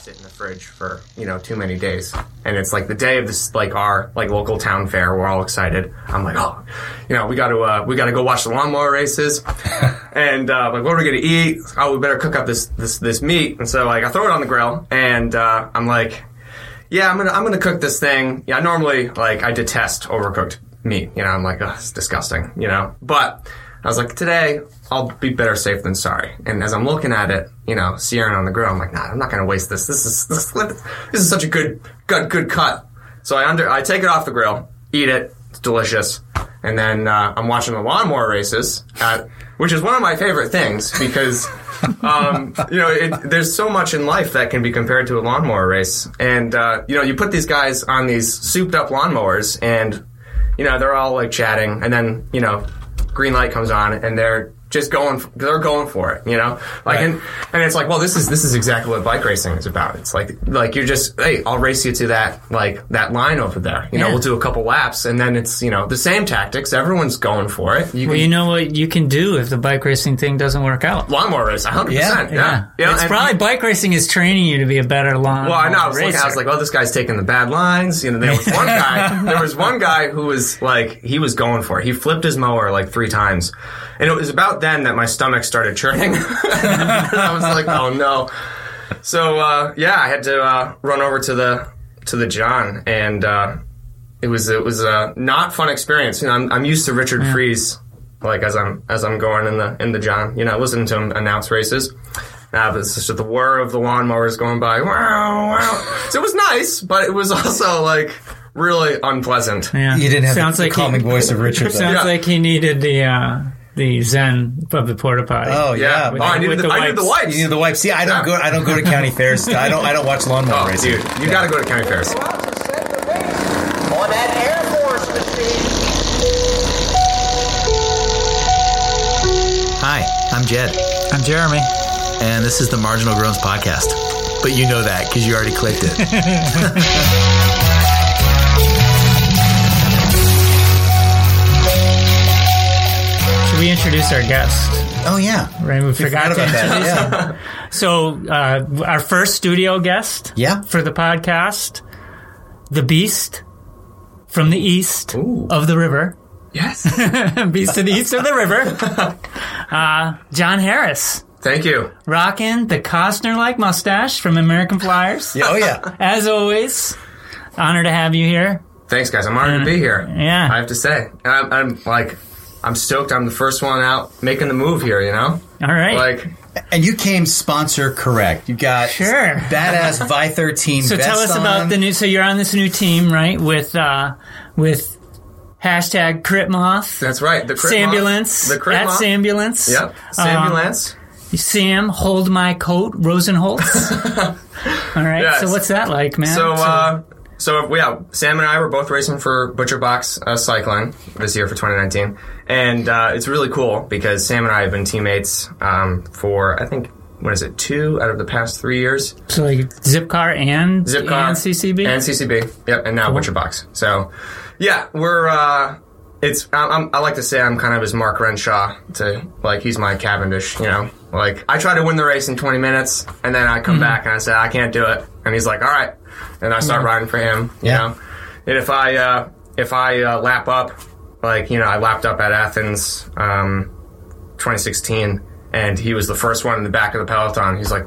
sit in the fridge for you know too many days. And it's like the day of this like our like local town fair. We're all excited. I'm like, oh, you know, we got to uh, we got to go watch the lawnmower races. and uh, like, what are we gonna eat? Oh, we better cook up this this this meat. And so like, I throw it on the grill, and uh, I'm like, yeah, I'm gonna I'm gonna cook this thing. Yeah, normally like I detest overcooked meat. You know, I'm like, oh, it's disgusting. You know, but I was like, today I'll be better safe than sorry. And as I'm looking at it, you know, Sierra on the grill, I'm like, nah, I'm not gonna waste this. This is this, this is such a good good good cut. So I under I take it off the grill, eat it. It's delicious. And then uh, I'm watching the lawnmower races, at, which is one of my favorite things because um, you know, it, there's so much in life that can be compared to a lawnmower race. And, uh, you know, you put these guys on these souped up lawnmowers and, you know, they're all like chatting and then, you know, green light comes on and they're just going, they're going for it, you know, like, Right. and, and it's like, well, this is, this is exactly what bike racing is about. It's like, like you're just, hey, I'll race you to that, like, that line over there. You know, we'll do a couple laps and then it's, you know, the same tactics. Everyone's going for it. You Well, can- you know what you can do if the bike racing thing doesn't work out. lawnmower race, 100%. Yeah. Yeah, yeah. it's probably bike racing is training you to be a better lawn. Well, I know. I was, looking. I was like, "Oh, this guy's taking the bad lines." You know, there was one guy. there was one guy who was like, he was going for it. He flipped his mower like three times, and it was about then that my stomach started churning. I was like, "Oh no!" So uh, yeah, I had to uh, run over to the to the John, and uh, it was it was a not fun experience. You know, I'm, I'm used to Richard Fries, like as I'm as I'm going in the in the John. You know, listening to him announce races. Uh, but it's just the whir of the lawnmowers going by. Wow, wow. So it was nice, but it was also like really unpleasant. yeah. You didn't have Sounds the, the like calming he, voice of Richard. Sounds Yeah. like he needed the uh, the zen of the porta potty. Oh Yeah, yeah, oh, I needed the, the I needed the wipes. wipes. You need the wipes. See, I don't go. I don't go to county fairs. I don't. I don't watch lawnmower Oh, racing. dude, you got to go to county fairs. about to set the pace on that Air Force machine. Hi, I'm Jed, I'm Jeremy. and this is the Marginal Groans podcast. But you know that because you already clicked it. we introduce our guest? Oh yeah, Right, we forgot forgot to about that. introduce him. Yeah, So, uh, our first studio guest yeah. for the podcast, the Beast from the east Ooh. of the river. Yes. Beast to the east of the river. Uh, John Harris, Thank you. rocking the Costner-like mustache from American Flyers. Yeah, oh yeah. As always, honor to have you here. Thanks, guys. I'm honored to be here. Yeah. I have to say, I'm, I'm like, I'm stoked. I'm the first one out making the move here. You know, All right. like And you came sponsor correct. You got Sure. badass Vi thirteen. so tell us about the new. So you're on this new team, right? With uh, with hashtag Critmoth. that's right. The Crit Moth- The Crit At Moth. Sambulance. Yep. Um, Sam, hold my coat, Rosenholz. All right. Yes. So what's that like, man? So, uh, so yeah, Sam and I were both racing for Butcher Box uh, Cycling this year for 2019, and uh, it's really cool because Sam and I have been teammates um, for I think what is it two out of the past three years. so like Zipcar and Zipcar and CCB. and CCB. Yep, and now Butcher Box. So, yeah, we're. Uh, it's. I'm, I'm, I like to say I'm kind of his Mark Renshaw. To like, he's my Cavendish. You know, like I try to win the race in 20 minutes, and then I come Mm-hmm. back and I say I can't do it, and he's like, all right, and I start riding for him. You Yeah. know, and if I uh, if I uh, lap up, like you know, I lapped up at Athens. Um, 2016, and he was the first one in the back of the peloton. He's like,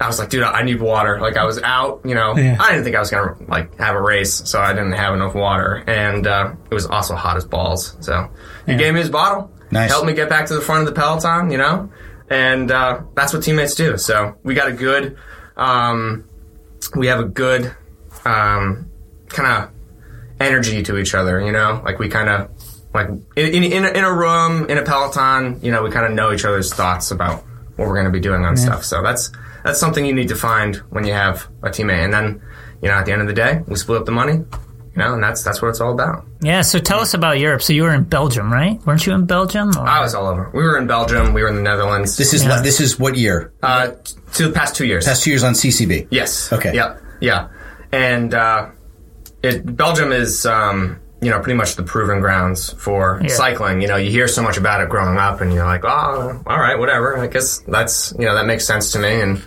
I was like, dude, I need water. Like I was out, you know, Yeah. I didn't think I was gonna like have a race, so I didn't have enough water, and uh, it was also hot as balls. So he Yeah. gave me his bottle, Nice. helped me get back to the front of the peloton, you know, and uh, that's what teammates do. So we got a good, um, we have a good um, kind of energy to each other, you know, like we kind of like in, in, in, a, in a room in a peloton you know we kind of know each other's thoughts about what we're going to be doing on stuff. So that's that's something you need to find when you have a teammate. And then you know at the end of the day we split up the money you know and that's that's what it's all about yeah. So tell us about Europe. So you were in Belgium, right? Weren't you in Belgium? Or- i was all over we were in belgium we were in the netherlands This is Yeah. this is what year? uh to the past two years Past two years on CCB. Yes. Okay. Yep. Yeah. And uh, it Belgium is um, you know pretty much the proven grounds for Yeah. cycling. You know, you hear so much about it growing up, and you're like, oh, all right, whatever. I guess that's you know that makes sense to me. And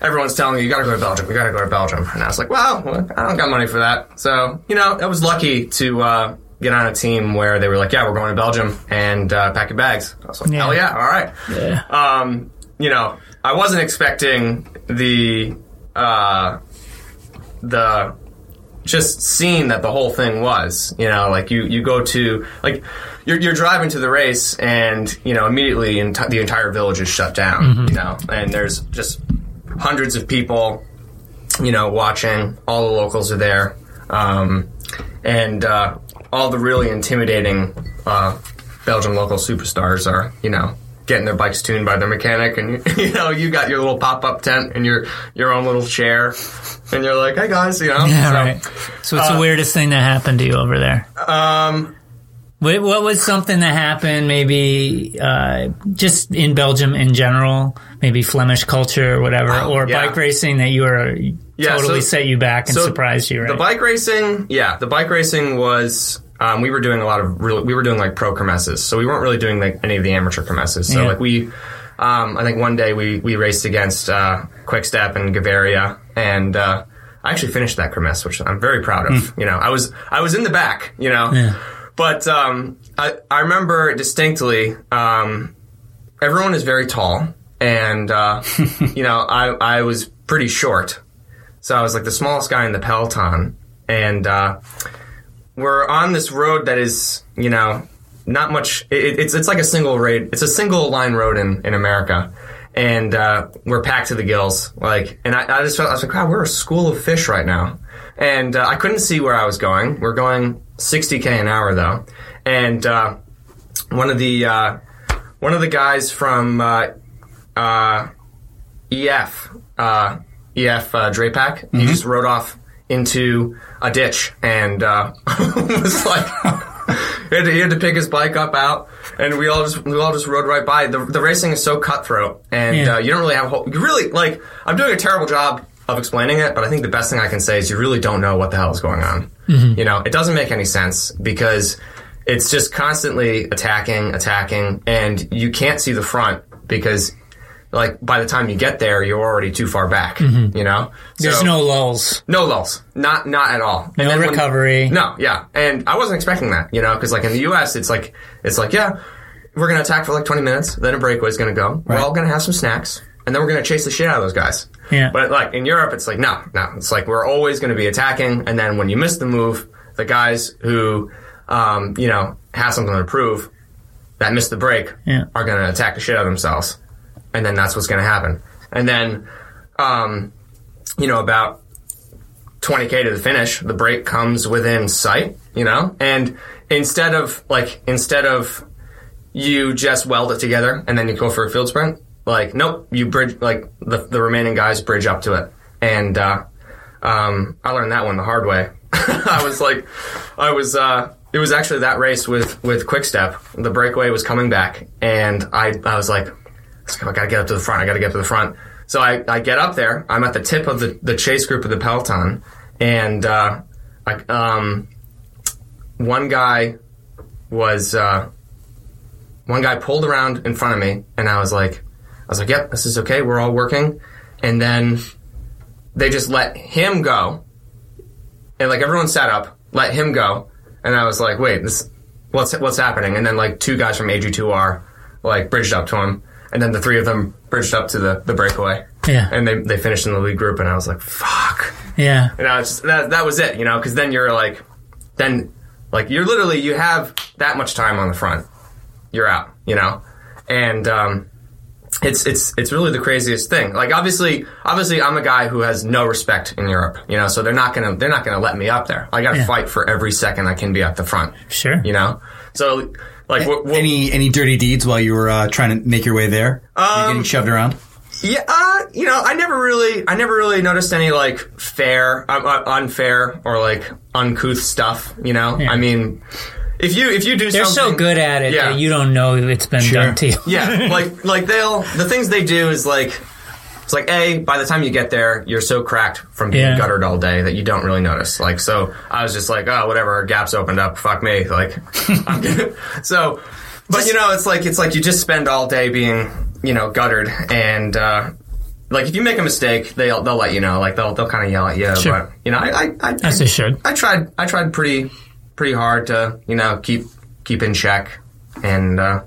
everyone's telling me you got to go to Belgium, you got to go to Belgium, and I was like, well, I don't got money for that. So you know, I was lucky to uh, get on a team where they were like, yeah, we're going to Belgium and uh, pack your bags. I was like, Yeah. hell yeah, all right. Yeah. Um, you know, I wasn't expecting the uh, the just seeing that the whole thing was, you know, like you, you go to, like, you're, you're driving to the race and, you know, immediately enti- the entire village is shut down, you know, and there's just hundreds of people, you know, watching. All the locals are there. Um, and, uh, all the really intimidating, uh, Belgian local superstars are, you know, getting their bikes tuned by their mechanic, and you, know, you got your little pop up tent and your your own little chair, and you're like, hey guys, you know, Yeah, So, right. So what's the weirdest thing that happened to you over there? Um, What, what was something that happened maybe uh, just in Belgium in general, maybe Flemish culture or whatever, Oh, or yeah. bike racing that you were Yeah, totally so- set you back and so surprised you, right? The bike racing, yeah, the bike racing was. Um, we were doing a lot of really, we were doing like pro kermesses, so we weren't really doing like any of the amateur kermesses. So Yeah. like we, um, I think one day we we raced against uh, Quickstep and Gaviria, and uh, I actually finished that kermesse, which I'm very proud of. You know, I was I was in the back, you know, Yeah. But um, I I remember distinctly. Um, everyone is very tall, and uh, you know, I I was pretty short, so I was like the smallest guy in the peloton, and uh, we're on this road that is, you know, not much. It, it's it's like a single raid. It's a single line road in in America, and uh, we're packed to the gills. Like, and I, I just felt I was like, God, we're a school of fish right now, and uh, I couldn't see where I was going. We're going 60k an hour though, and uh, one of the uh, one of the guys from uh, uh, EF uh, EF uh, Drapac, he just rode off into a ditch and uh, was like. He had, to, he had to pick his bike up out, and we all just we all just rode right by. The, the racing is so cutthroat, and Yeah. uh, you don't really have a whole. You really like. I'm doing a terrible job of explaining it, but I think the best thing I can say is you really don't know what the hell is going on. Mm-hmm. You know, it doesn't make any sense because it's just constantly attacking, attacking, and you can't see the front because, like, by the time you get there, you're already too far back. Mm-hmm. You know, There's no lulls. no lulls, not not at all. And No then when- recovery. no, yeah, and I wasn't expecting that, you know, because like in the U.S., it's like it's like yeah, we're gonna attack for like 20 minutes, then a breakaway's gonna go. We're all gonna have some snacks, and then we're gonna chase the shit out of those guys. Yeah. But like in Europe, it's like no, no, it's like we're always gonna be attacking, and then when you miss the move, the guys who, um, you know, have something to prove that missed the break Yeah. are gonna attack the shit out of themselves, and then that's what's gonna happen, and then, um, you know, about 20k to the finish, the break comes within sight, you know? And instead of like instead of you just weld it together and then you go for a field sprint, like nope, you bridge like the the remaining guys bridge up to it. And uh um I learned that one the hard way. I was like I was uh it was actually that race with with Quickstep. The breakaway was coming back and I I was like I gotta get up to the front. I gotta get to the front. So I, I get up there. I'm at the tip of the, the chase group of the peloton, and uh, I, um, one guy was uh, one guy pulled around in front of me, and I was like, I was like, "Yep, this is okay. We're all working." And then they just let him go, and like everyone sat up, let him go, and I was like, "Wait, this what's what's happening?" And then like two guys from AG2R like bridged up to him, and then the three of them bridged up to the, the breakaway. Yeah. And they, they finished in the lead group, and I was like, "Fuck!" Yeah. And I was just, that that was it, you know, because then you're like, then like you're literally you have that much time on the front, you're out, you know, and um, it's it's it's really the craziest thing. Like obviously, obviously, I'm a guy who has no respect in Europe, you know, so they're not gonna they're not gonna let me up there. I got to Yeah. fight for every second I can be at the front, Sure. you know. So like, what, what, Any any dirty deeds while you were uh, trying to make your way there? Um, you getting shoved around? Yeah, uh, you know, I never really, I never really noticed any like fair, uh, uh, unfair, or like uncouth stuff. You know, Yeah. I mean, if you if you do something They're so good at it Yeah. that you don't know it's been Sure. done to you. yeah, like like they'll the things they do is like it's like a by the time you get there, you're so cracked from being Yeah. guttered all day that you don't really notice. Like so, I was just like, oh, whatever, gaps opened up, fuck me, like I'm good. so. But you know, it's like it's like you just spend all day being you know guttered and. uh like if you make a mistake, they'll they'll let you know. Like they'll they'll kind of yell at you. Sure. But you know, I I, I, As they should. I tried I tried pretty pretty hard to you know keep keep in check and uh,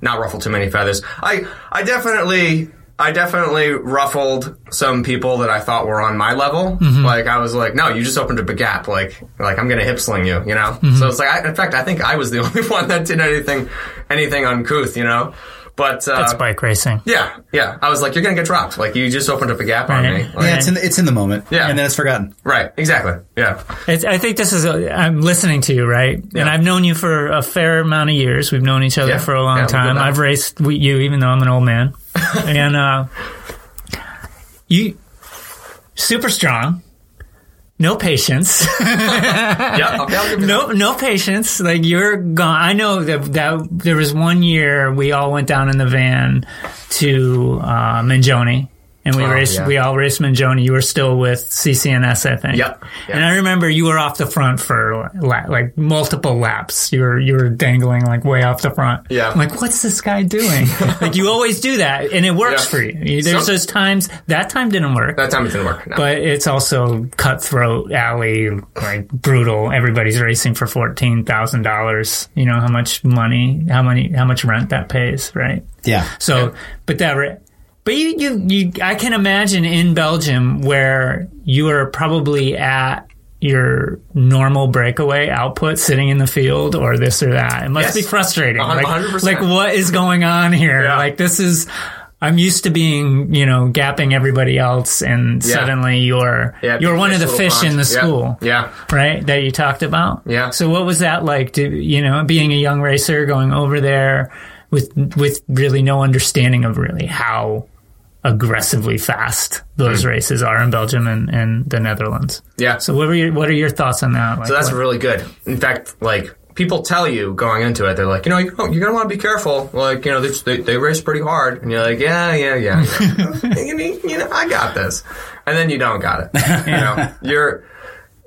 not ruffle too many feathers. I I definitely I definitely ruffled some people that I thought were on my level. Like I was like, no, you just opened up a gap. Like like I'm gonna hip sling you. You know. So it's like I, in fact I think I was the only one that did anything anything uncouth. You know. But uh, That's bike racing. yeah, yeah. I was like, you're gonna get dropped. Like you just opened up a gap on me. Like, Yeah, it's in the, it's in the moment. Yeah. and then it's forgotten. Right. Exactly. Yeah. It's, I think this is. A, I'm listening to you, right? And I've known you for a fair amount of years. We've known each other Yeah. for a long Yeah, time. I've raced with you, even though I'm an old man. and uh, you, super strong, no patience. Yeah. Okay. No, no patience. Like you're gone. I know that that there was one year we all went down in the van to uh, Mengoni, and we Oh, raced. yeah. We all raced Mengoni. You were still with CCNS, I think. Yep. Yeah. And I remember you were off the front for la- like multiple laps. You were you were dangling like way off the front. Yeah. I'm like, what's this guy doing? like you always do that, and it works Yeah. for you. You- There's Some- those times that time didn't work. That time it didn't work. No. But it's also cutthroat alley, like brutal. Everybody's racing for fourteen thousand dollars. You know how much money, how many, how much rent that pays, right? Yeah. So, but that, ra- but you, you, you, I can imagine in Belgium where you are probably at your normal breakaway output sitting in the field or this or that. It must Yes. be frustrating. Like, 100%. like what is going on here? Yeah. Like this is, I'm used to being, you know, gapping everybody else and Yeah. suddenly you're, Yeah, you're one of the fish pond. in the Yeah. school Yeah. right? That you talked about. Yeah. So what was that like? To you know, being a young racer, going over there with with really no understanding of really how aggressively fast those Hmm. races are in Belgium and, and the Netherlands. Yeah. So what were your what are your thoughts on that? Like, So that's what- really good. In fact, like people tell you going into it, they're like, you know, you, you're gonna want to be careful. Like, you know, they, they, they race pretty hard, and you're like, yeah, yeah, yeah. yeah. you, know, you know, I got this, and then you don't got it. You know, you're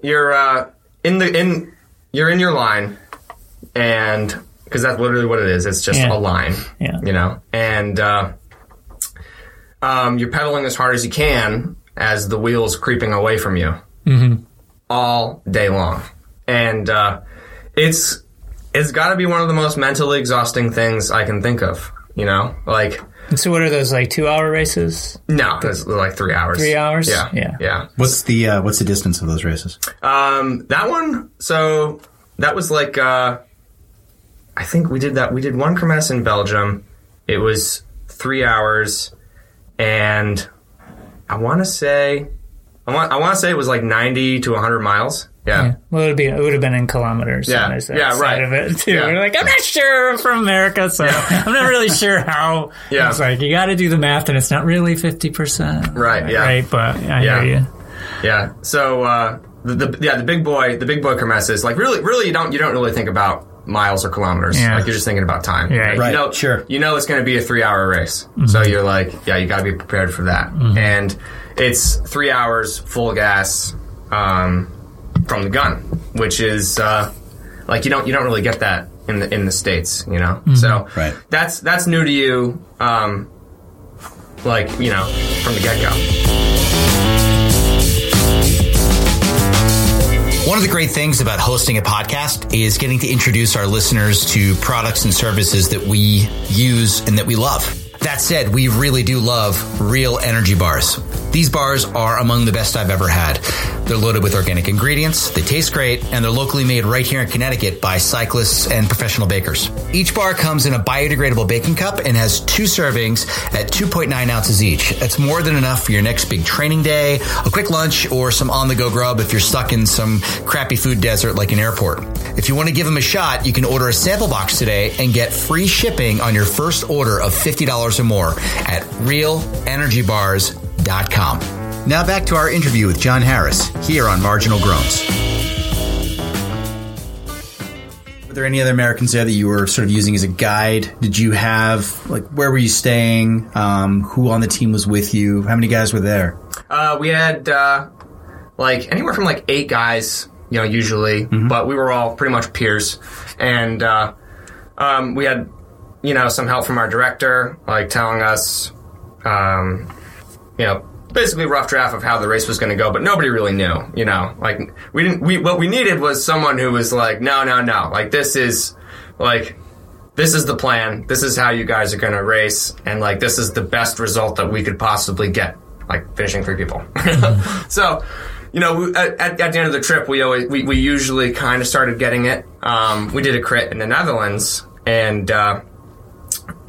you're uh, in the in you're in your line, and because that's literally what it is. It's just Yeah. a line. Yeah. You know, and uh, um, you're pedaling as hard as you can as the wheels creeping away from you all day long, and uh, it's it's got to be one of the most mentally exhausting things I can think of. You know, like so what are those like two hour races? no, it's like three hours. Three hours? Yeah, Yeah. yeah. What's the uh, what's the distance of those races? Um, that one. So that was like uh, I think we did that. We did one kermesse in Belgium. It was three hours, and I want to say, I want I want to say it was like ninety to hundred miles. Yeah. Yeah. Well, it would be it would have been in kilometers. Yeah. so there's that Yeah, side right. Of it too. Yeah. We're like, I'm not sure I'm from America, so I'm not really sure how. Yeah. It's like you got to do the math, and it's not really fifty percent. Right, yeah. Right. But I Yeah. hear you. Yeah. So uh, the, the yeah the big boy the big boy kermesses like really really you don't you don't really think about miles or kilometers Yeah. like you're just thinking about time. Yeah. Like, Right, You know, sure. You know it's going to be a three hour race, Mm-hmm. so you're like yeah you got to be prepared for that. And it's three hours full gas um, from the gun, which is uh, like you don't you don't really get that in the in the states. You know, Mm-hmm. so Right. that's that's new to you. Um, like you know from the get go. One of the great things about hosting a podcast is getting to introduce our listeners to products and services that we use and that we love. That said, we really do love real energy bars. These bars are among the best I've ever had. They're loaded with organic ingredients, they taste great, and they're locally made right here in Connecticut by cyclists and professional bakers. Each bar comes in a biodegradable baking cup and has two servings at 2.9 ounces each. That's more than enough for your next big training day, a quick lunch, or some on the go grub if you're stuck in some crappy food desert like an airport. If you want to give them a shot, you can order a sample box today and get free shipping on your first order of $50 or more at realenergybars.com. Now back to our interview with John Harris here on Marginal Groans. Were there any other Americans there that you were sort of using as a guide? Did you have like where were you staying? Um, who on the team was with you? How many guys were there? Uh, we had uh, like anywhere from like eight guys, you know, usually, but we were all pretty much peers, and uh, um, we had you know some help from our director, like telling us, um, you know, basically rough draft of how the race was going to go, but nobody really knew, you know, like we didn't, we, what we needed was someone who was like, no, no, no, like this is like, this is the plan. This is how you guys are going to race. And like, this is the best result that we could possibly get, like finishing three people. so, you know, we, at, at the end of the trip, we always, we, we usually kind of started getting it. Um, we did a crit in the Netherlands and, uh,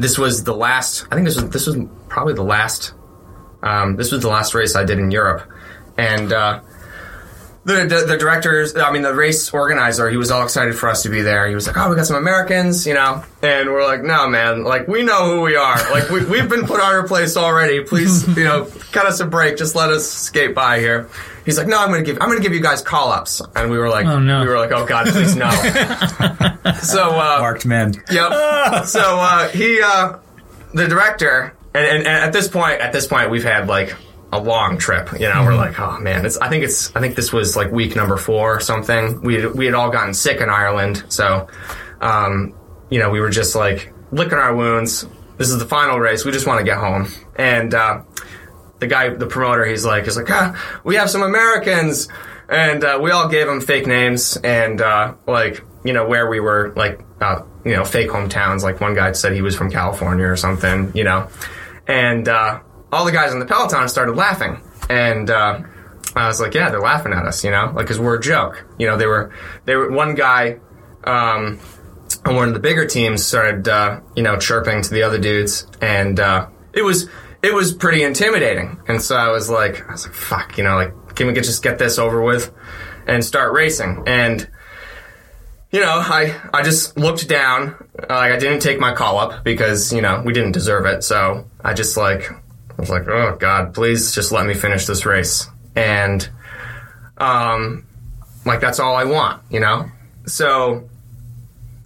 this was the last, I think this was, this was probably the last um, this was the last race I did in Europe, and uh, the, the the directors, I mean the race organizer, he was all excited for us to be there. He was like, "Oh, we got some Americans, you know," and we're like, "No, man, like we know who we are. Like we we've been put on our place already. Please, you know, cut us a break. Just let us skate by here." He's like, "No, I'm gonna give I'm gonna give you guys call ups," and we were like, Oh, no. we were like, "Oh God, please no." so uh, Marked men. Yep. so uh, he, uh, the director, and, and, and at this point, at this point, we've had like a long trip. You know, we're like, oh man, it's. I think it's. I think this was like week number four or something. We had, we had all gotten sick in Ireland, so, um, you know, we were just like licking our wounds. This is the final race. We just want to get home, and. Uh, the guy, the promoter, he's like, he's like, ah, we have some Americans, and uh, we all gave him fake names and uh, like you know where we were, like uh, you know fake hometowns. Like one guy said he was from California or something, you know, and uh, all the guys in the peloton started laughing, and uh, I was like, yeah, they're laughing at us, you know, like because we're a joke. You know, they were they were one guy. Um, on one of the bigger teams started, uh, you know, chirping to the other dudes, and it was it was pretty intimidating. And so I was like, I was like, fuck, you know, like, can we just get this over with and start racing? And you know, I I just looked down, like I didn't take my call up because you know we didn't deserve it. So I just like I was like, oh God, please just let me finish this race. And um, like that's all I want, you know. So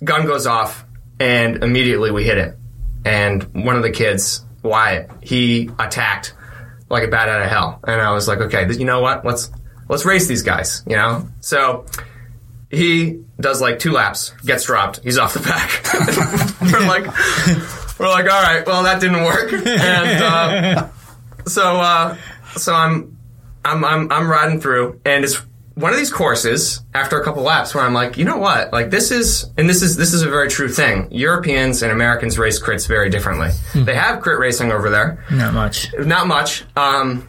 gun goes off, and immediately we hit it. And one of the kids, Wyatt, he attacked like a bat out of hell. And I was like, okay, you know what? Let's let's race these guys, you know. So he does like two laps, gets dropped, he's off the pack. we're like, we're like, all right, well that didn't work. And uh, so uh, so I'm I'm I'm I'm riding through, and it's one of these courses after a couple laps where I'm like, you know what? Like this is, and this is this is a very true thing. Europeans and Americans race crits very differently. They have crit racing over there, Not much. not much, um,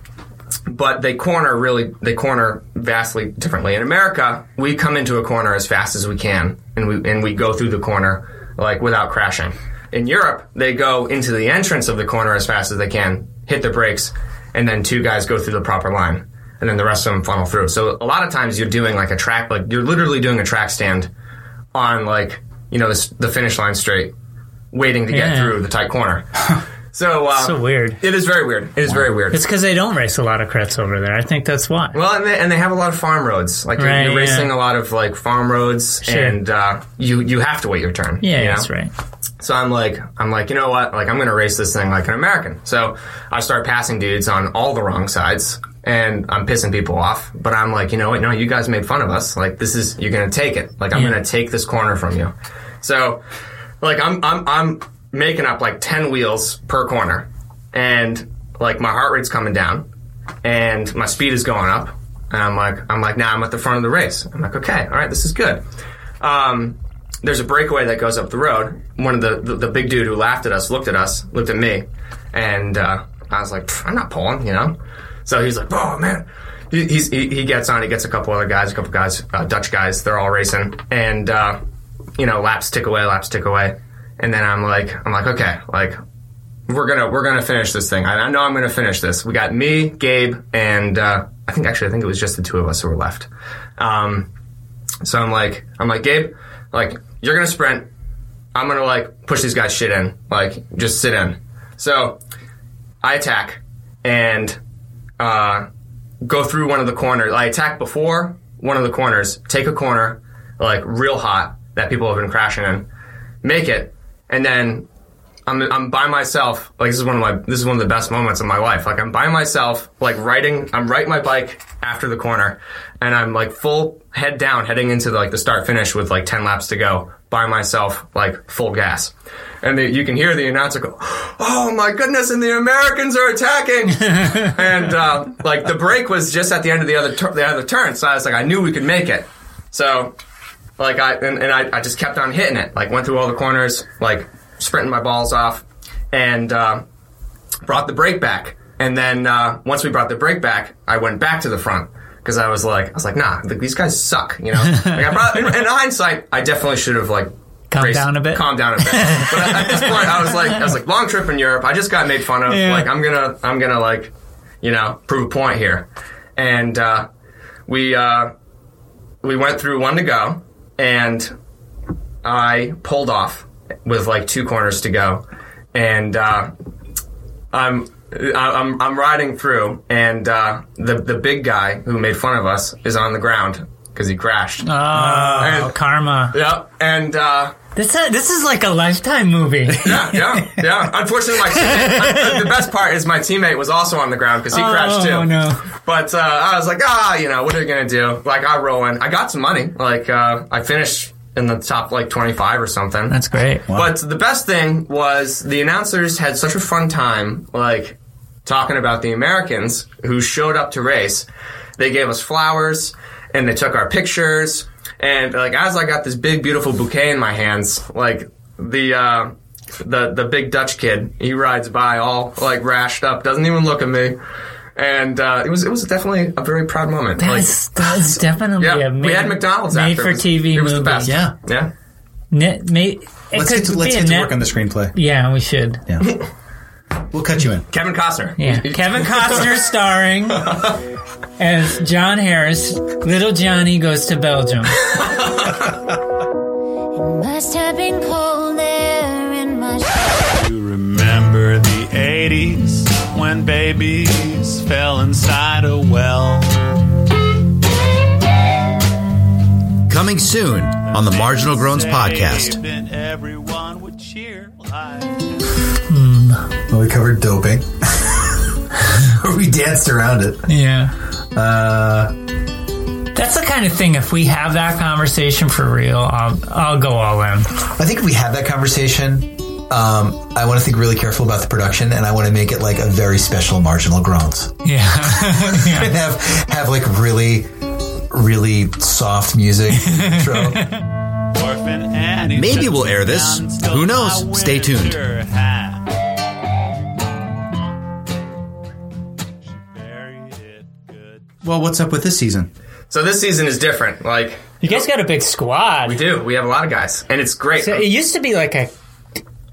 but they corner really. They corner vastly differently. In America, we come into a corner as fast as we can, and we and we go through the corner like without crashing. In Europe, they go into the entrance of the corner as fast as they can, hit the brakes, and then two guys go through the proper line, and then the rest of them funnel through. So a lot of times you're doing like a track, like you're literally doing a track stand on like you know the, the finish line straight, waiting to get Yeah. through the tight corner. So, uh, So weird. It is very weird. It is very weird. It's because they don't race a lot of crits over there. I think that's why. Well, and they, and they have a lot of farm roads. Like you're, you're yeah. racing a lot of like farm roads, Sure. and uh, you you have to wait your turn. yeah, you know? that's right. So I'm like, I'm like, you know what? Like I'm gonna race this thing like an American. So I start passing dudes on all the wrong sides, and I'm pissing people off. But I'm like, you know what? No, you guys made fun of us. Like this is you're gonna take it. Like I'm Yeah. gonna take this corner from you. So, like I'm I'm I'm making up like ten wheels per corner, and like my heart rate's coming down, and my speed is going up. And I'm like, I'm like, now I'm at the front of the race. I'm like, okay, all right, this is good. Um, there's a breakaway that goes up the road. One of the, the the big dude who laughed at us looked at us, looked at me, and uh, I was like, I'm not pulling, you know. So he's like, oh man. He, he, he gets on. He gets a couple other guys, a couple guys, uh, Dutch guys. They're all racing, and uh, you know, laps tick away, laps tick away, and then I'm like, I'm like, okay, like we're gonna we're gonna finish this thing. I, I know I'm gonna finish this. We got me, Gabe, and uh, I think actually I think it was just the two of us who were left. Um, so I'm like I'm like Gabe, like you're gonna sprint. I'm gonna like push these guys shit in. Like just sit in. So I attack and uh, go through one of the corners. I attack before one of the corners, take a corner like real hot that people have been crashing in, make it, and then I'm, I'm by myself. Like this is one of my this is one of the best moments of my life. Like I'm by myself, like riding. I'm riding my bike after the corner, and I'm like full head down, heading into like the start finish with like ten laps to go. By myself, like full gas. And the, you can hear the announcer go, "Oh my goodness!" And the Americans are attacking. and uh, like the break was just at the end of the other tur- the other turn, so I was like, I knew we could make it. So like I and, and I, I just kept on hitting it. Like went through all the corners, like sprinting my balls off, and uh, brought the break back. And then uh, once we brought the break back, I went back to the front because I was like, I was like, nah, th- these guys suck. You know, like I brought, in, in hindsight, I definitely should have like. Calm down a bit? Calm down a bit. but at, at this point, I was like, I was like, long trip in Europe. I just got made fun of. Yeah. Like, I'm gonna, I'm gonna like, you know, prove a point here. And uh, we uh, we went through one to go, and I pulled off with like two corners to go, and uh, I'm I'm I'm riding through, and uh, the the big guy who made fun of us is on the ground because he crashed. Oh, And- karma. Yep, and uh, This this is like a lifetime movie. yeah, yeah, yeah. Unfortunately, my teammate, the best part is my teammate was also on the ground because he crashed too. Oh no. But uh, I was like, ah, you know, what are you gonna do? Like, I roll in. I got some money. Like, uh, I finished in the top like twenty five or something. That's great. But the best thing was the announcers had such a fun time, like talking about the Americans who showed up to race. They gave us flowers and they took our pictures. And like as I got this big, beautiful bouquet in my hands, like the uh, the the big Dutch kid, he rides by all like rashed up, doesn't even look at me. And uh, it was it was definitely a very proud moment. Like, That's, that's definitely yeah, a made, we had McDonald's made after. for It was- TV it was movie. the best. Yeah. yeah. Net, made, it Let's could get to, be let's get to net- work on the screenplay. Yeah, we should. Yeah. we'll cut you in. Kevin Costner. Yeah, Kevin Costner starring as John Harris. Little Johnny goes to Belgium. It must have been cold there in my You remember the 80s when babies fell inside a well. Coming soon on the Marginal Groans podcast. Then everyone would cheer like Well, we covered doping. we danced around it. Yeah. Uh, That's the kind of thing. If we have that conversation for real, I'll I'll go all in. I think if we have that conversation, um, I want to think really careful about the production, and I want to make it like a very special marginal groans, Yeah, yeah. and have have like really, really soft music intro. Maybe we'll air this. Who knows? Stay tuned. winter hat. Buried it good. well, what's up with this season? So this season is different. Like You guys got a big squad. we do, we have a lot of guys, and it's great. So it used to be like a.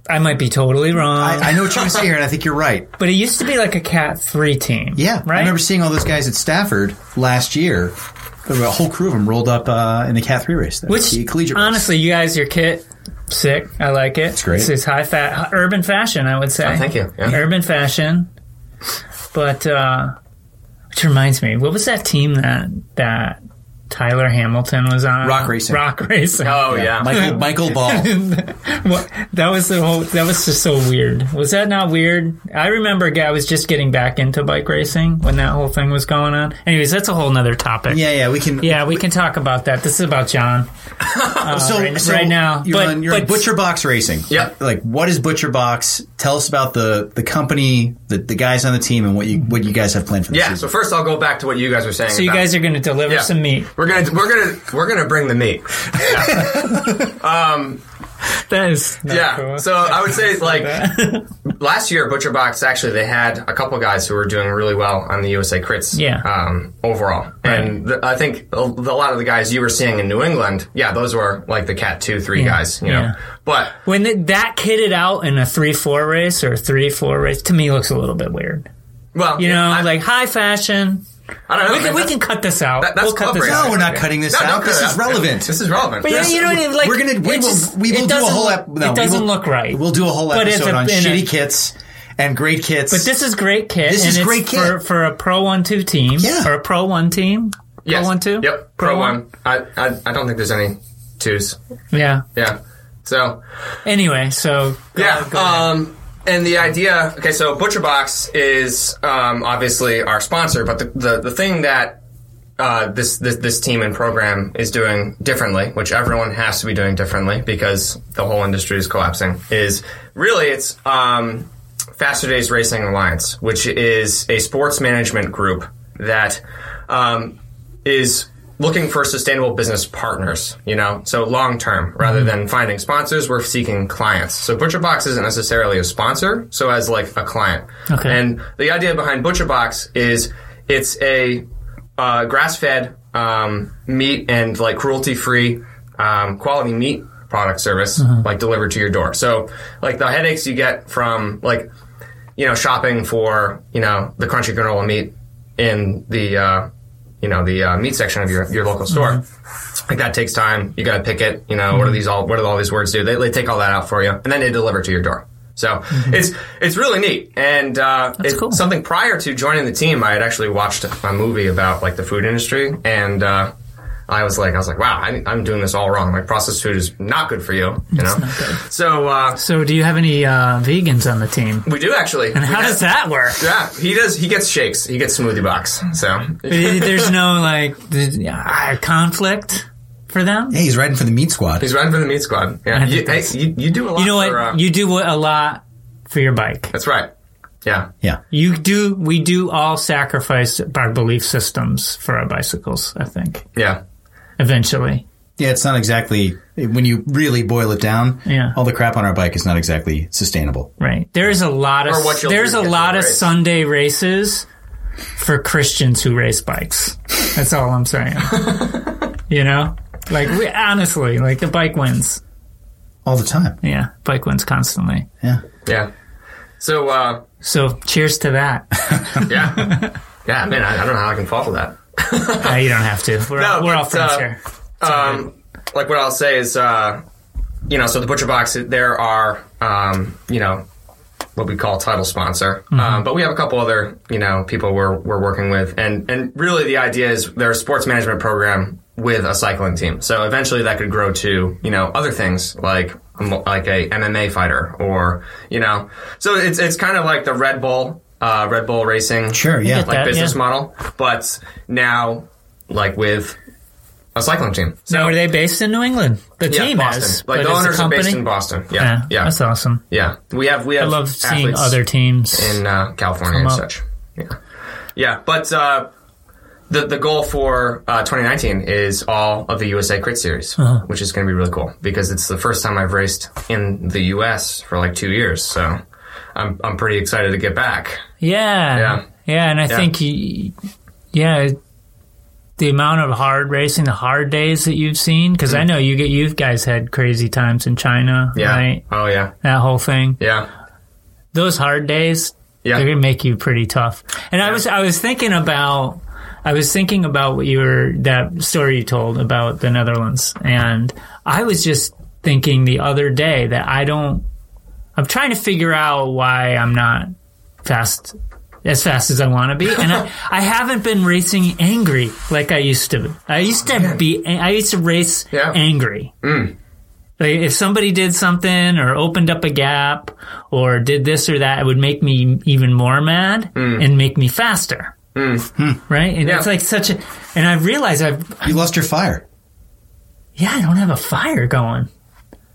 I might be totally wrong, I, I know what you're going to say here, and I think you're right. but it used to be like a Cat Three team. Yeah, right. I remember seeing all those guys at Stafford last year. There were a whole crew of them rolled up uh, in the Cat Three race. There, Which the collegiate race. honestly, you guys, your kit sick. I like it. It's great. This is high fat, urban fashion. I would say. Oh, thank you. Yeah. Urban fashion. But uh, which reminds me, what was that team that that Tyler Hamilton was on? Rock Racing. Rock racing. oh yeah, Michael Michael Ball. What- that was the whole. That was just so weird. Was that not weird? I remember a guy was just getting back into bike racing when that whole thing was going on. Anyways, that's a whole nother topic. yeah, yeah, we can. Yeah, we can talk about that. This is about John. Uh, so, right, so right now, you're, but, on, you're but on Butcher Box Racing. Yep. Like, what is Butcher Box? Tell us about the the company, the, the guys on the team, and what you what you guys have planned for the yeah. season. So first, I'll go back to what you guys were saying. So you guys are going to deliver Yeah. some meat. We're gonna we're gonna we're gonna bring the meat. That is yeah. cool. So I would say like last year, Butcher Box actually they had a couple guys who were doing really well on the USA Crits. Yeah. Um, overall, and the, I think a, a lot of the guys you were seeing in New England, yeah, those were like the Cat two three guys, you know. yeah. But when the, that kitted out in a three four race or three four race, to me looks a little bit weird. well, You know, I, like high fashion. I don't know. We can, we can cut this out. that- that's we'll cut this out. no, we're not cutting this No, out. This it is out. relevant. This is relevant. But yeah, you don't even like. we're gonna we will just- we will do a whole look- ep- no, it doesn't will- look right. We'll do a whole But episode a- on in a- shitty kits and great kits. But this is great kit. This and is it's great kit. for for a pro one two team. Yeah. or a pro one team. Yes. One two. Yep. Pro, one. I, I I don't think there's any twos. Yeah. Yeah. So Anyway, so go- yeah. go ahead. Um, and the idea. Okay, so Butcher Box is um, obviously our sponsor, but the the, the thing that uh, this, this this team and program is doing differently, which everyone has to be doing differently because the whole industry is collapsing, is really it's um, Faster Days Racing Alliance, which is a sports management group that um, is looking for sustainable business partners, you know, so long term rather than finding sponsors, we're seeking clients. So ButcherBox isn't necessarily a sponsor, so as like a client. Okay. And the idea behind ButcherBox is it's a uh, grass fed um, meat and like cruelty free um, quality meat product service like delivered to your door. So like the headaches you get from like you know shopping for you know the crunchy granola meat in the uh, you know the uh, meat section of your, your local store. Like that takes time. You got to pick it. You know what are these all? What do all these words do? They, they take all that out for you, and then they deliver to your door. So it's it's really neat, and uh, it's cool. something. Prior to joining the team, I had actually watched a movie about like the food industry, and uh, I was like, I was like, wow, I, I'm doing this all wrong. Like processed food is not good for you, you know. So uh, So, do you have any uh, vegans on the team? we do actually. And how does that work? Yeah, he does. He gets shakes. He gets smoothie box. So There's no like uh, conflict for them. Hey, he's riding for the meat squad. he's riding for the meat squad. Yeah, you, hey, you, you do a lot. You know what? For, uh, you do a lot for your bike. that's right. Yeah, Yeah. You do. We do all sacrifice our belief systems for our bicycles. I think yeah, eventually. Yeah, it's not exactly when you really boil it down. Yeah. all the crap on our bike is not exactly sustainable. Right. There's a lot of Or what you'll there's a lot the of race. Sunday races for Christians who race bikes. That's all I'm saying. you know, like we, honestly, like the bike wins. All the time. Yeah, bike wins constantly. Yeah. yeah. So uh, So cheers to that. yeah, yeah. Man, I, I don't know how I can follow that. Uh, you don't have to. We're, No, we're all friends uh, here. um, like what I'll say is, uh, you know, so the butcher box, there are, um, you know, what we call title sponsor, um, but we have a couple other, you know, people we're we're working with, and and really the idea is they're a sports management program with a cycling team. So eventually that could grow to, you know, other things like like a MMA fighter or you know, so it's it's kind of like the Red Bull, uh, Red Bull Racing, Sure. Yeah. like that, business yeah. model, but now like with a cycling team. So Now, are they based in New England? The yeah, team Boston. is, like but the as a owners are based in Boston. Yeah, Yeah, yeah, that's awesome. yeah. We have we have. I love seeing other teams. in uh, California and up. such. Yeah, yeah. But uh, the the goal for uh, 2019 is all of the USA Crit Series, Uh-huh. which is going to be really cool because it's the first time I've raced in the US for like two years. So I'm I'm pretty excited to get back. Yeah. Yeah. Yeah, and I Yeah. think, yeah, the amount of hard racing, the hard days that you've seen, because I know you get, you guys had crazy times in China, Mm. Yeah. right? Oh yeah. That whole thing. Yeah. Those hard days, Yeah. they're gonna make you pretty tough. And I was, I was thinking about, I was thinking about what you were, that story you told about the Netherlands. And I was just thinking the other day that I don't, I'm trying to figure out why I'm not fast as fast as I want to be, and I, I haven't been racing angry like I used to. I used to be. I used to race Yeah. angry. Mm. Like if somebody did something or opened up a gap or did this or that, it would make me even more mad mm. and make me faster. Mm. Hmm. Right? And Yeah. it's like such a. And I realized I've. You lost your fire. Yeah, I don't have a fire going.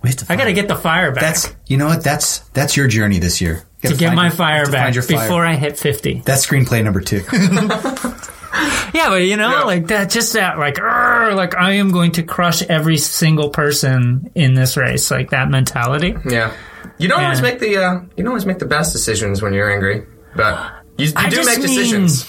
We have to I got to get the fire back. That's you know what? That's that's your journey this year. To get my your- fire back fire. before I hit 50. That's screenplay number two. Yeah, but you know, Yeah. like that, just that, like, "Arr," like I am going to crush every single person in this race, like that mentality. Yeah. You don't always make the uh, you don't always make the best decisions when you're angry, but you, you I do just make mean decisions.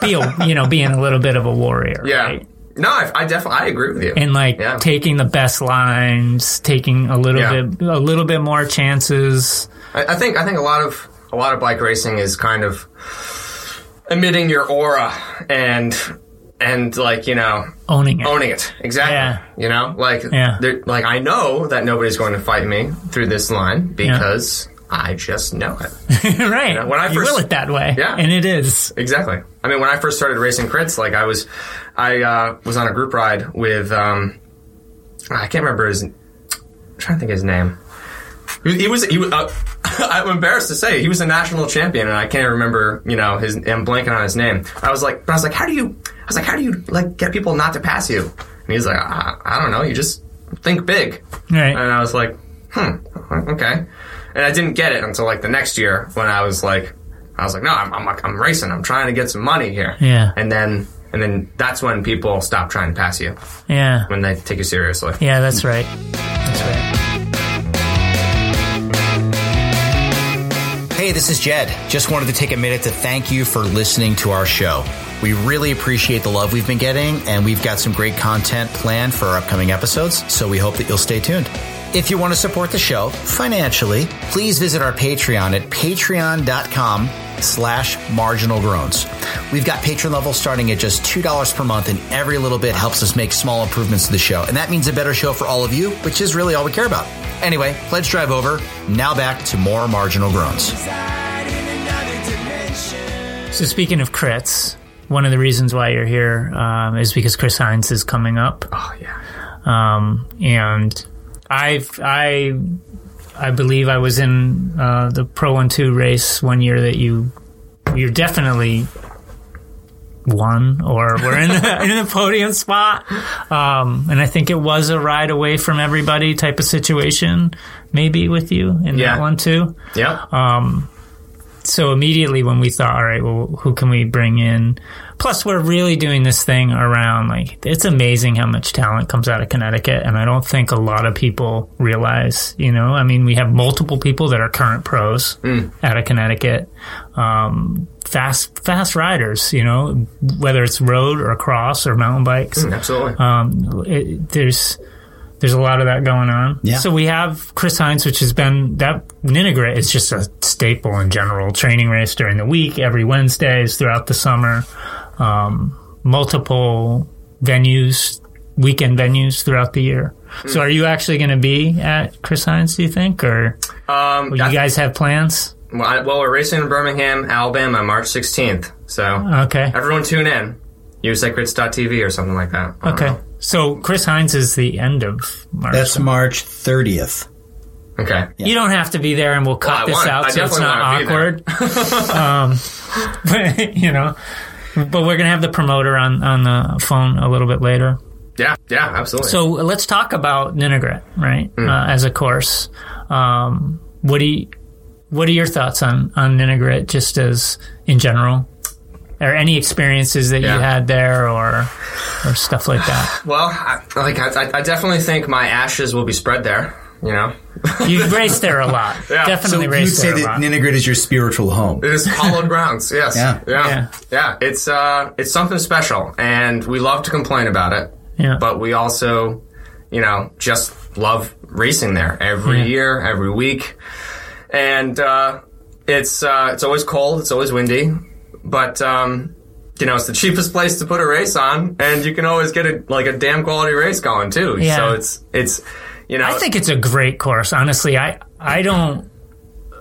be a, you know, being a little bit of a warrior, Yeah. right? No, I, I definitely I agree with you. And like Yeah. taking the best lines, taking a little Yeah. bit, a little bit more chances. I, I think I think a lot of a lot of bike racing is kind of emitting your aura and and like you know Owning it. owning it exactly. Yeah. You know, like Yeah. like I know that nobody's going to fight me through this line because I just know it. right. know, when I you first- will it that way. Yeah. And it is. Exactly. I mean, when I first started racing crits, like I was, I uh, was on a group ride with, um, I can't remember his, I'm trying to think of his name. He, he was, he was. Uh, I'm embarrassed to say he was a national champion, and I can't remember, you know, his. I'm blanking on his name. I was like, but I was like, how do you? I was like, how do you like get people not to pass you? And he's like, I, I don't know. You just think big. Right. And I was like, hmm, okay. And I didn't get it until like the next year when I was like, I was like, no, I'm, I'm, I'm racing. I'm trying to get some money here. Yeah. And then, and then that's when people stop trying to pass you Yeah. when they take you seriously. Yeah, that's right. That's right. Hey, this is Jed. Just wanted to take a minute to thank you for listening to our show. We really appreciate the love we've been getting, and we've got some great content planned for our upcoming episodes, so we hope that you'll stay tuned. If you want to support the show financially, please visit our Patreon at patreon.com slash marginal groans. We've got patron levels starting at just $2 per month, and every little bit helps us make small improvements to the show. And that means a better show for all of you, which is really all we care about. Anyway, let's drive over. Now back to more marginal groans. So speaking of crits, one of the reasons why you're here um, is because Chris Hines is coming up, Oh, yeah. um, and I've I I believe I was in uh, the Pro One Two race one year that you you're definitely won or were in the, in the podium spot, um, and I think it was a ride away from everybody type of situation, maybe with you in Yeah. that one too. Yep. so immediately when we thought, all right, well, who can we bring in? Plus, we're really doing this thing around like it's amazing how much talent comes out of Connecticut, and I don't think a lot of people realize. You know, I mean, we have multiple people that are current pros out of Connecticut, um, fast fast riders. You know, whether it's road or cross or mountain bikes Absolutely. um, it, there's there's a lot of that going on. Yeah. So we have Chris Hines, which has been that Ninigret is just a staple in general. Training race during the week, every Wednesdays throughout the summer, um, multiple venues, weekend venues throughout the year. So are you actually going to be at Chris Hines? Do you think, or um, you guys have plans? well, I- well, we're racing in Birmingham, Alabama, March 16th. So Okay. everyone tune in. USACrits.tv or something like that. Okay. know. So Chris Hines is the end of March. That's March 30th. Okay. You don't have to be there, and we'll cut I this want- out I so it's not wanna be there. awkward. um, but, you know, but we're gonna have the promoter on on the phone a little bit later. Yeah. Yeah. Absolutely. So let's talk about Ninigret, right? Hmm. Uh, as a course, um, what do you, what are your thoughts on on Ninigret, just as in general? Or any experiences that Yeah. you had there, or or stuff like that? well, I, like I, I definitely think my ashes will be spread there. You know, You've raced there a lot, Yeah. So definitely you'd raced say there that lot. Ninigret is your spiritual home. it is hallowed grounds. Yes. Yeah. Yeah. Yeah. Yeah. It's uh, it's something special, and we love to complain about it. Yeah. But we also, you know, just love racing there every Yeah. year, every week, and uh, it's uh, it's always cold, it's always windy, but um, you know, it's the cheapest place to put a race on, and you can always get a like a damn quality race going too. Yeah. So it's it's you know, I think it's a great course. Honestly, I I don't.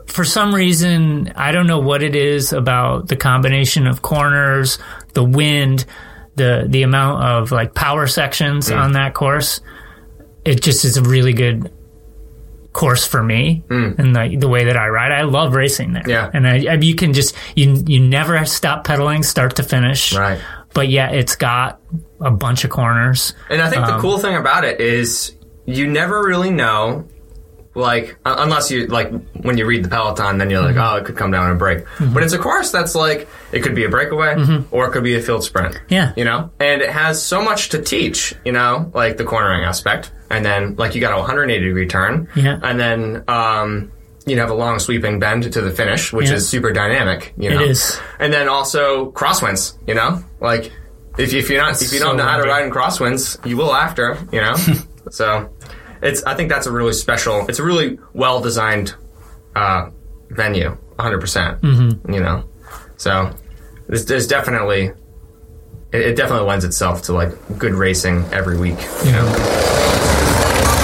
For some reason, I don't know what it is about the combination of corners, the wind, the the amount of like power sections Mm. on that course. It just is a really good course for me and the, the way that I ride. I love racing there. Mm. Yeah. and I, I, you can just you you never stop pedaling start to finish. Right. But yeah, it's got a bunch of corners. And I think Um, the cool thing about it is you never really know, like, unless you, like, when you read the peloton, then you're like, Mm-hmm. oh, it could come down and break. But it's a course that's like, it could be a breakaway or it could be a field sprint. Mm-hmm. Yeah. You know? And it has so much to teach, you know, like the cornering aspect. And then, like, you got a 180 degree turn. Yeah. And then, um, you have a long sweeping bend to the finish, which Yeah. is super dynamic. You know, It is. and then also crosswinds. You know, like if, if you're not if you so don't know how to ride in crosswinds, you will after. You know, so it's I think that's a really special. It's a really well designed uh, venue, 100. percent Mm-hmm. You know, so there's, there's definitely it, it definitely lends itself to like good racing every week. You know.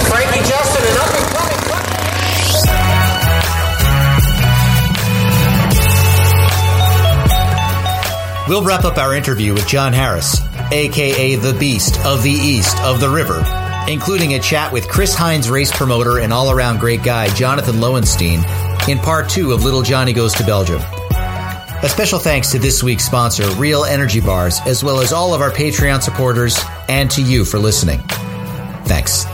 Frankie Justin and up and coming. We'll wrap up our interview with John Harris, aka the Beast of the East of the River, including a chat with Chris Hines race promoter and all around great guy Jonathan Lowenstein in part two of Little Johnny Goes to Belgium. A special thanks to this week's sponsor, Real Energy Bars, as well as all of our Patreon supporters, and to you for listening. Thanks.